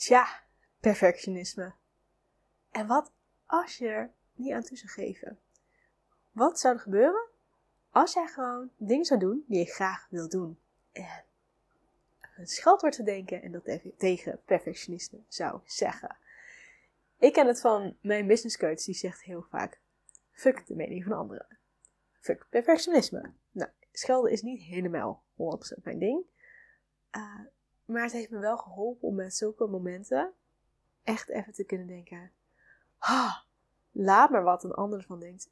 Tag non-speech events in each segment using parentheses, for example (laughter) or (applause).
Tja, perfectionisme. En wat als je er niet aan toe zou geven? Wat zou er gebeuren als jij gewoon dingen zou doen die je graag wil doen? En een scheldwoord te denken en dat tegen perfectionisme zou zeggen. Ik ken het van mijn business coach, die zegt heel vaak: fuck de mening van anderen. Fuck perfectionisme. Nou, schelden is niet helemaal 100% mijn ding. Uh, maar het heeft me wel geholpen om met zulke momenten echt even te kunnen denken: ha, laat maar wat een ander van denkt.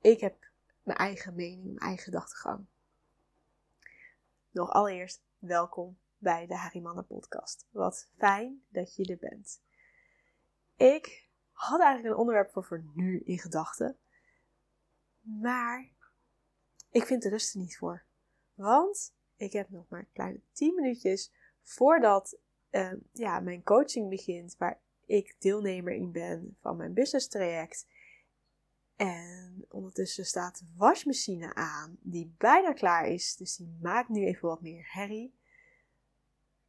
Ik heb mijn eigen mening, mijn eigen gedachtegang. Nog allereerst welkom bij de Harimanna podcast. Wat fijn dat je er bent. Ik had eigenlijk een onderwerp voor voor nu in gedachten. Maar ik vind de rust er niet voor. Want ik heb nog maar kleine 10 minuutjes voordat uh, ja, mijn coaching begint, waar ik deelnemer in ben van mijn business traject. En ondertussen staat de wasmachine aan, die bijna klaar is. Dus die maakt nu even wat meer herrie.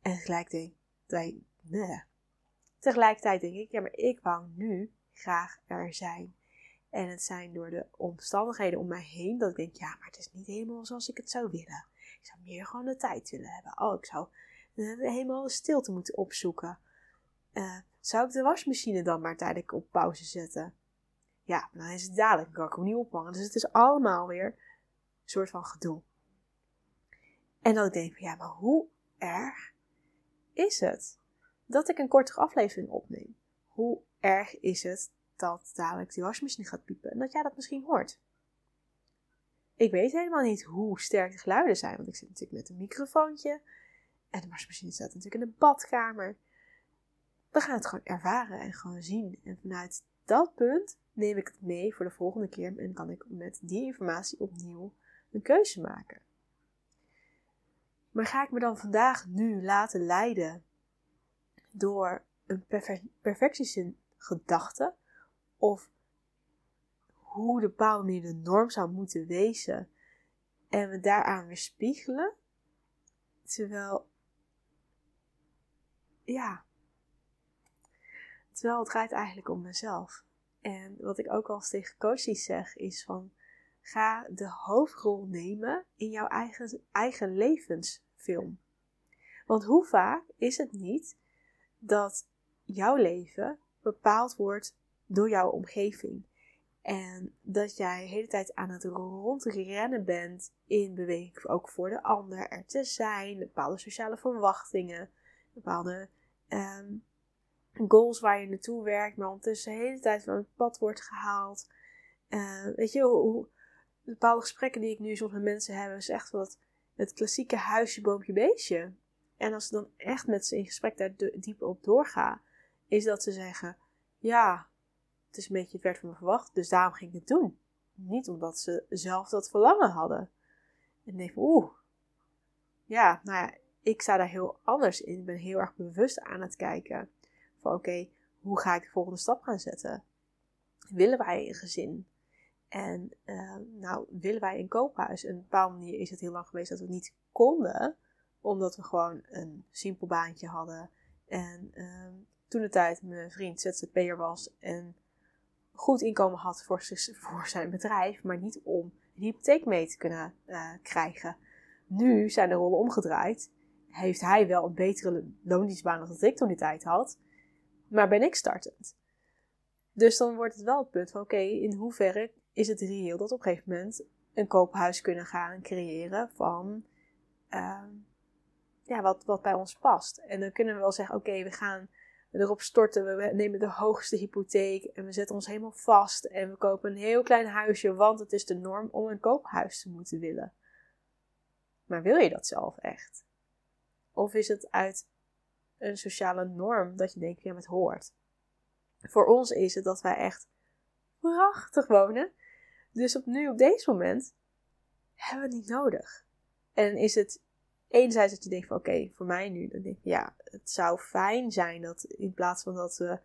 En tegelijkertijd, nee. tegelijkertijd denk ik, ja, maar ik wou nu graag er zijn. En het zijn door de omstandigheden om mij heen dat ik denk, ja, maar het is niet helemaal zoals ik het zou willen. Ik zou meer gewoon de tijd willen hebben. Oh, ik zou helemaal de stilte moeten opzoeken. Uh, zou ik de wasmachine dan maar tijdelijk op pauze zetten? Ja, dan is het dadelijk, dan kan ik hem niet ophangen. Dus het is allemaal weer een soort van gedoe. En dan denk ik ja, maar hoe erg is het dat ik een kortere aflevering opneem? Hoe erg is het dat dadelijk die wasmachine gaat piepen en dat jij dat misschien hoort? Ik weet helemaal niet hoe sterk de geluiden zijn, want ik zit natuurlijk met een microfoontje en de wasmachine staat natuurlijk in de badkamer. We gaan het gewoon ervaren en gewoon zien. En vanuit dat punt neem ik het mee voor de volgende keer en kan ik met die informatie opnieuw een keuze maken. Maar ga ik me dan vandaag nu laten leiden door een perfectie gedachte of hoe de bepaalde manier de norm zou moeten wezen en we daaraan weerspiegelen, terwijl ja. Terwijl het gaat eigenlijk om mezelf. En wat ik ook al eens tegen zeg, is van ga de hoofdrol nemen in jouw eigen, eigen levensfilm. Want hoe vaak is het niet dat jouw leven bepaald wordt door jouw omgeving? En dat jij de hele tijd aan het rondrennen bent in beweging, ook voor de ander, er te zijn, bepaalde sociale verwachtingen, bepaalde um, goals waar je naartoe werkt, maar ondertussen de hele tijd van het pad wordt gehaald. Uh, weet je, hoe, bepaalde gesprekken die ik nu soms met mensen heb, is echt wat het klassieke huisje, boompje, beestje. En als ze dan echt met ze in gesprek daar dieper op doorgaan, is dat ze zeggen: Ja, het is een beetje werd van me verwacht, dus daarom ging ik het doen. Niet omdat ze zelf dat verlangen hadden. En denk oeh, ja, nou ja, ik sta daar heel anders in. Ik ben heel erg bewust aan het kijken. Van oké, hoe ga ik de volgende stap gaan zetten? Willen wij een gezin? En uh, nou, willen wij een koophuis? Op een bepaalde manier is het heel lang geweest dat we niet konden. Omdat we gewoon een simpel baantje hadden. En uh, toen de tijd mijn vriend ZZP'er was en goed inkomen had voor, zijn bedrijf. Maar niet om een hypotheek mee te kunnen uh, krijgen. Nu zijn de rollen omgedraaid heeft hij wel een betere loondienstbaan dan ik toen die tijd had. Maar ben ik startend? Dus dan wordt het wel het punt van: oké, in hoeverre is het reëel dat op een gegeven moment een koophuis kunnen gaan creëren van uh, ja, wat, wat bij ons past. En dan kunnen we wel zeggen: oké, we gaan erop storten, we nemen de hoogste hypotheek en we zetten ons helemaal vast en we kopen een heel klein huisje, want het is de norm om een koophuis te moeten willen. Maar wil je dat zelf echt? Of is het uit een sociale norm dat je denkt, ja, het hoort? Voor ons is het dat wij echt prachtig wonen. Dus op nu, op deze moment, hebben we het niet nodig. En is het enerzijds dat je denkt van oké, voor mij nu, dan denk ik ja, het zou fijn zijn dat in plaats van dat we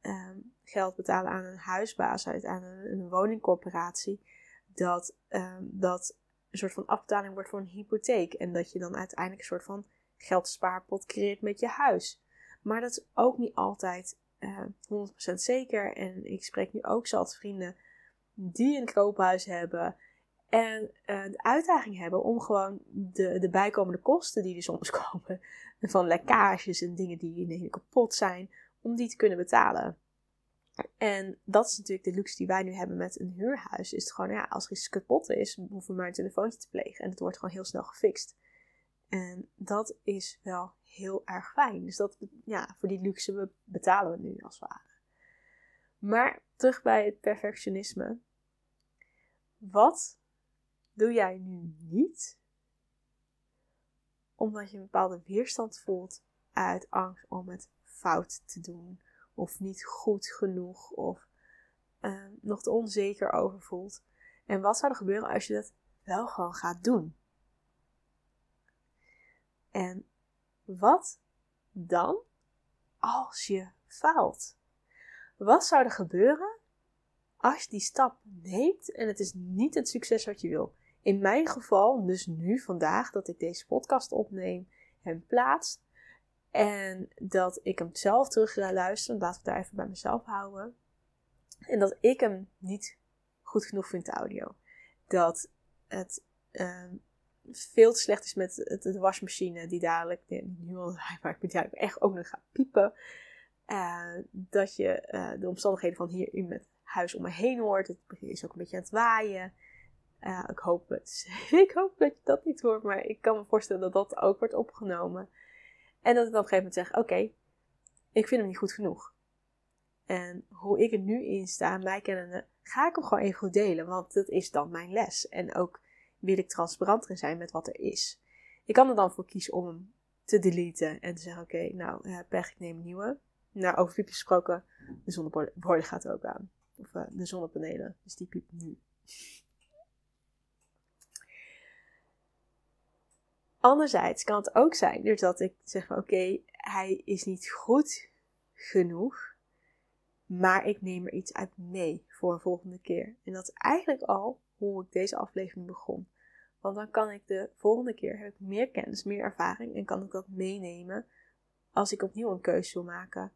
ehm, geld betalen aan een huisbaas, aan een, een woningcorporatie, dat um, dat een soort van afbetaling wordt voor een hypotheek. En dat je dan uiteindelijk een soort van geldspaarpot creëert met je huis. Maar dat is ook niet altijd uh, eh, 100% zeker. En ik spreek nu ook zat vrienden die een koophuis hebben. En uh, de uitdaging hebben om gewoon de, de bijkomende kosten die er soms (laughs) komen. Van lekkages en dingen die ineens kapot zijn. Om die te kunnen betalen. En dat is natuurlijk de luxe die wij nu hebben met een huurhuis. Is het gewoon, ja, als er iets kapot is, hoeven we maar een telefoontje te plegen. En het wordt gewoon heel snel gefixt. En dat is wel heel erg fijn. Dus dat, ja, voor die luxe betalen we nu als ware. Maar terug bij het perfectionisme. Wat doe jij nu niet omdat je een bepaalde weerstand voelt uit angst om het fout te doen? Of niet goed genoeg? Of uh, nog te onzeker over voelt? En wat zou er gebeuren als je dat wel gewoon gaat doen? En wat dan als je faalt? Wat zou er gebeuren als je die stap neemt en het is niet het succes wat je wil? In mijn geval, dus nu vandaag dat ik deze podcast opneem en plaats. En dat ik hem zelf terug ga luisteren. Laat ik daar even bij mezelf houden. En dat ik hem niet goed genoeg vind, de audio. Dat het uh, veel te slecht is met de wasmachine, die dadelijk, nu al (laughs) maar ik moet eigenlijk echt ook nog gaan piepen. Uh, dat je uh, de omstandigheden van hier in het huis om me heen hoort. Het is ook een beetje aan het waaien. Uh, ik, hoop het. (laughs) ik hoop dat je dat niet hoort, maar ik kan me voorstellen dat dat ook wordt opgenomen. En dat ik op een gegeven moment zeg: Oké, ik vind hem niet goed genoeg. En hoe ik er nu in sta, mij kennende, ga ik hem gewoon even goed delen, want dat is dan mijn les. En ook wil ik transparant in zijn met wat er is. Ik kan er dan voor kiezen om hem te deleten en te zeggen: Oké, nou, uh, pech, ik neem een nieuwe. Nou, over piepjes gesproken, de zonneborden gaat er ook aan. Of uh, de zonnepanelen, dus die piept nu. Anderzijds kan het ook zijn dus dat ik zeg oké, hij is niet goed genoeg, maar ik neem er iets uit mee voor een volgende keer. En dat is eigenlijk al hoe ik deze aflevering begon. Want dan kan ik de volgende keer heb ik meer kennis, meer ervaring en kan ik dat meenemen als ik opnieuw een keuze wil maken.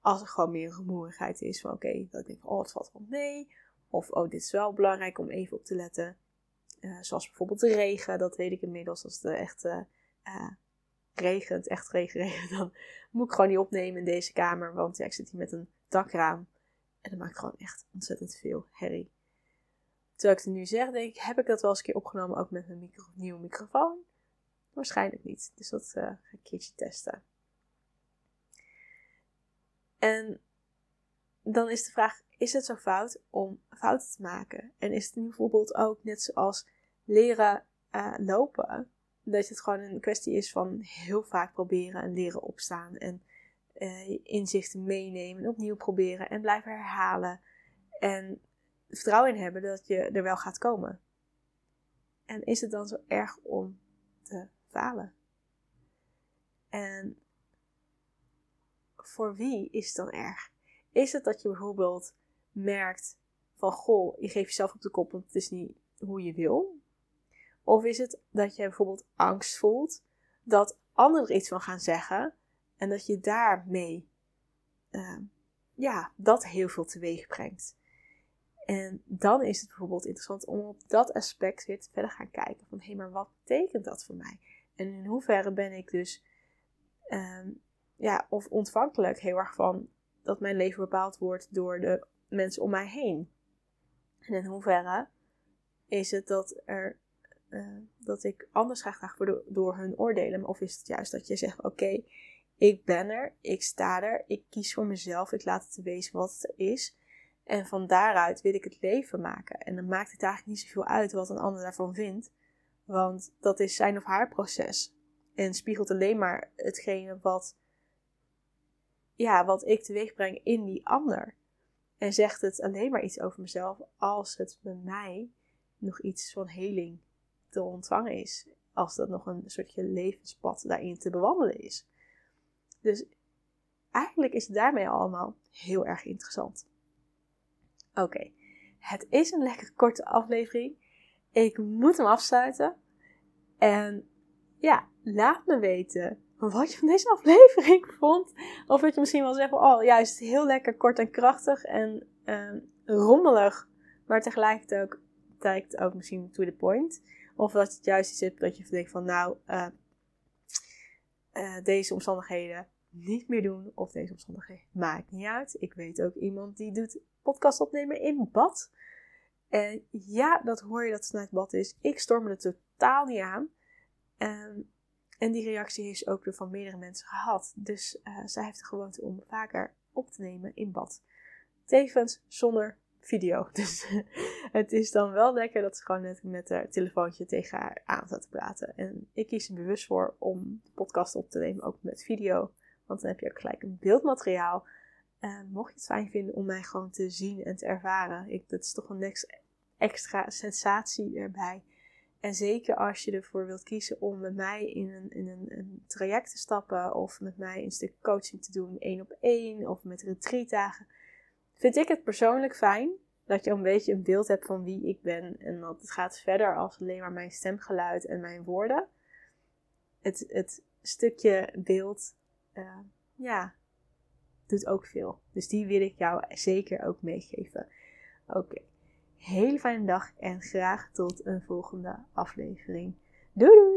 Als er gewoon meer rumoerigheid is van oké, dat ik oh het valt wel mee. Of oh dit is wel belangrijk om even op te letten. Uh, zoals bijvoorbeeld de regen, dat weet ik inmiddels. Als het echt regent, echt regen, (laughs) regen, dan moet ik gewoon niet opnemen in deze kamer. Want ja, ik zit hier met een dakraam. En dat maakt gewoon echt ontzettend veel herrie. Terwijl ik het nu zeg, denk ik, heb ik dat wel eens een keer opgenomen, ook met mijn micro nieuwe microfoon? Waarschijnlijk niet. Dus dat uh, ga ik een keertje testen. En dan is de vraag, is het zo fout om fouten te maken? En is het bijvoorbeeld ook net zoals leren uh, lopen, dat het gewoon een kwestie is van heel vaak proberen en leren opstaan en uh, inzichten meenemen en opnieuw proberen en blijven herhalen en vertrouwen in hebben dat je er wel gaat komen. En is het dan zo erg om te falen? En voor wie is het dan erg? Is het dat je bijvoorbeeld merkt van goh, je geeft jezelf op de kop, want het is niet hoe je wil? Of is het dat je bijvoorbeeld angst voelt dat anderen er iets van gaan zeggen en dat je daarmee, uh, ja, dat heel veel teweeg brengt? En dan is het bijvoorbeeld interessant om op dat aspect weer te verder gaan kijken van hé, hey, maar wat betekent dat voor mij? En in hoeverre ben ik dus, um, ja, of ontvankelijk heel erg van dat mijn leven bepaald wordt door de mensen om mij heen. En in hoeverre is het dat, er, uh, dat ik anders ga graag door, door hun oordelen? Of is het juist dat je zegt: Oké, ik ben er, ik sta er, ik kies voor mezelf, ik laat het wezen wat het is. En van daaruit wil ik het leven maken. En dan maakt het eigenlijk niet zoveel uit wat een ander daarvan vindt. Want dat is zijn of haar proces. En spiegelt alleen maar hetgene wat ja, wat ik teweeg breng in die ander. En zegt het alleen maar iets over mezelf als het bij mij nog iets van heling te ontvangen is. Als dat nog een soortje levenspad daarin te bewandelen is. Dus eigenlijk is het daarmee allemaal heel erg interessant. Oké, het is een lekker korte aflevering. Ik moet hem afsluiten. En ja, laat me weten wat je van deze (laughs) aflevering vond. Of dat je misschien wel zegt, oh juist heel lekker kort en krachtig en ehm, rommelig. Maar tegelijkertijd ook, tijd ook misschien to the point. Of dat het juist is dat je denkt van nou, uh, uh, deze omstandigheden niet meer doen. Of deze omstandigheden maakt niet uit. Ik weet ook iemand die doet podcast opnemen in bad. En ja, dat hoor je dat het vanuit bad is. Ik storm me er totaal niet aan. Um, en die reactie heeft ook door van meerdere mensen gehad. Dus uh, zij heeft de gewoonte om vaker op te nemen in bad. Tevens zonder video. (laughs) Dus het is dan wel lekker dat ze gewoon net met haar telefoontje tegen haar aan staat te praten. En ik kies er bewust voor om de podcast op te nemen, ook met video. Want dan heb je ook gelijk een beeldmateriaal. Uh, mocht je het fijn vinden om mij gewoon te zien en te ervaren. Ik, dat is toch een extra sensatie erbij. En zeker als je ervoor wilt kiezen om met mij in een, in een, een traject te stappen of met mij een stuk coaching te doen, één op één of met retreatdagen, vind ik het persoonlijk fijn dat je een beetje een beeld hebt van wie ik ben en dat het gaat verder als alleen maar mijn stemgeluid en mijn woorden. Het, het stukje beeld, uh, ja, doet ook veel. Dus die wil ik jou zeker ook meegeven. Oké hele fijne dag en graag tot een volgende aflevering. Doei doei!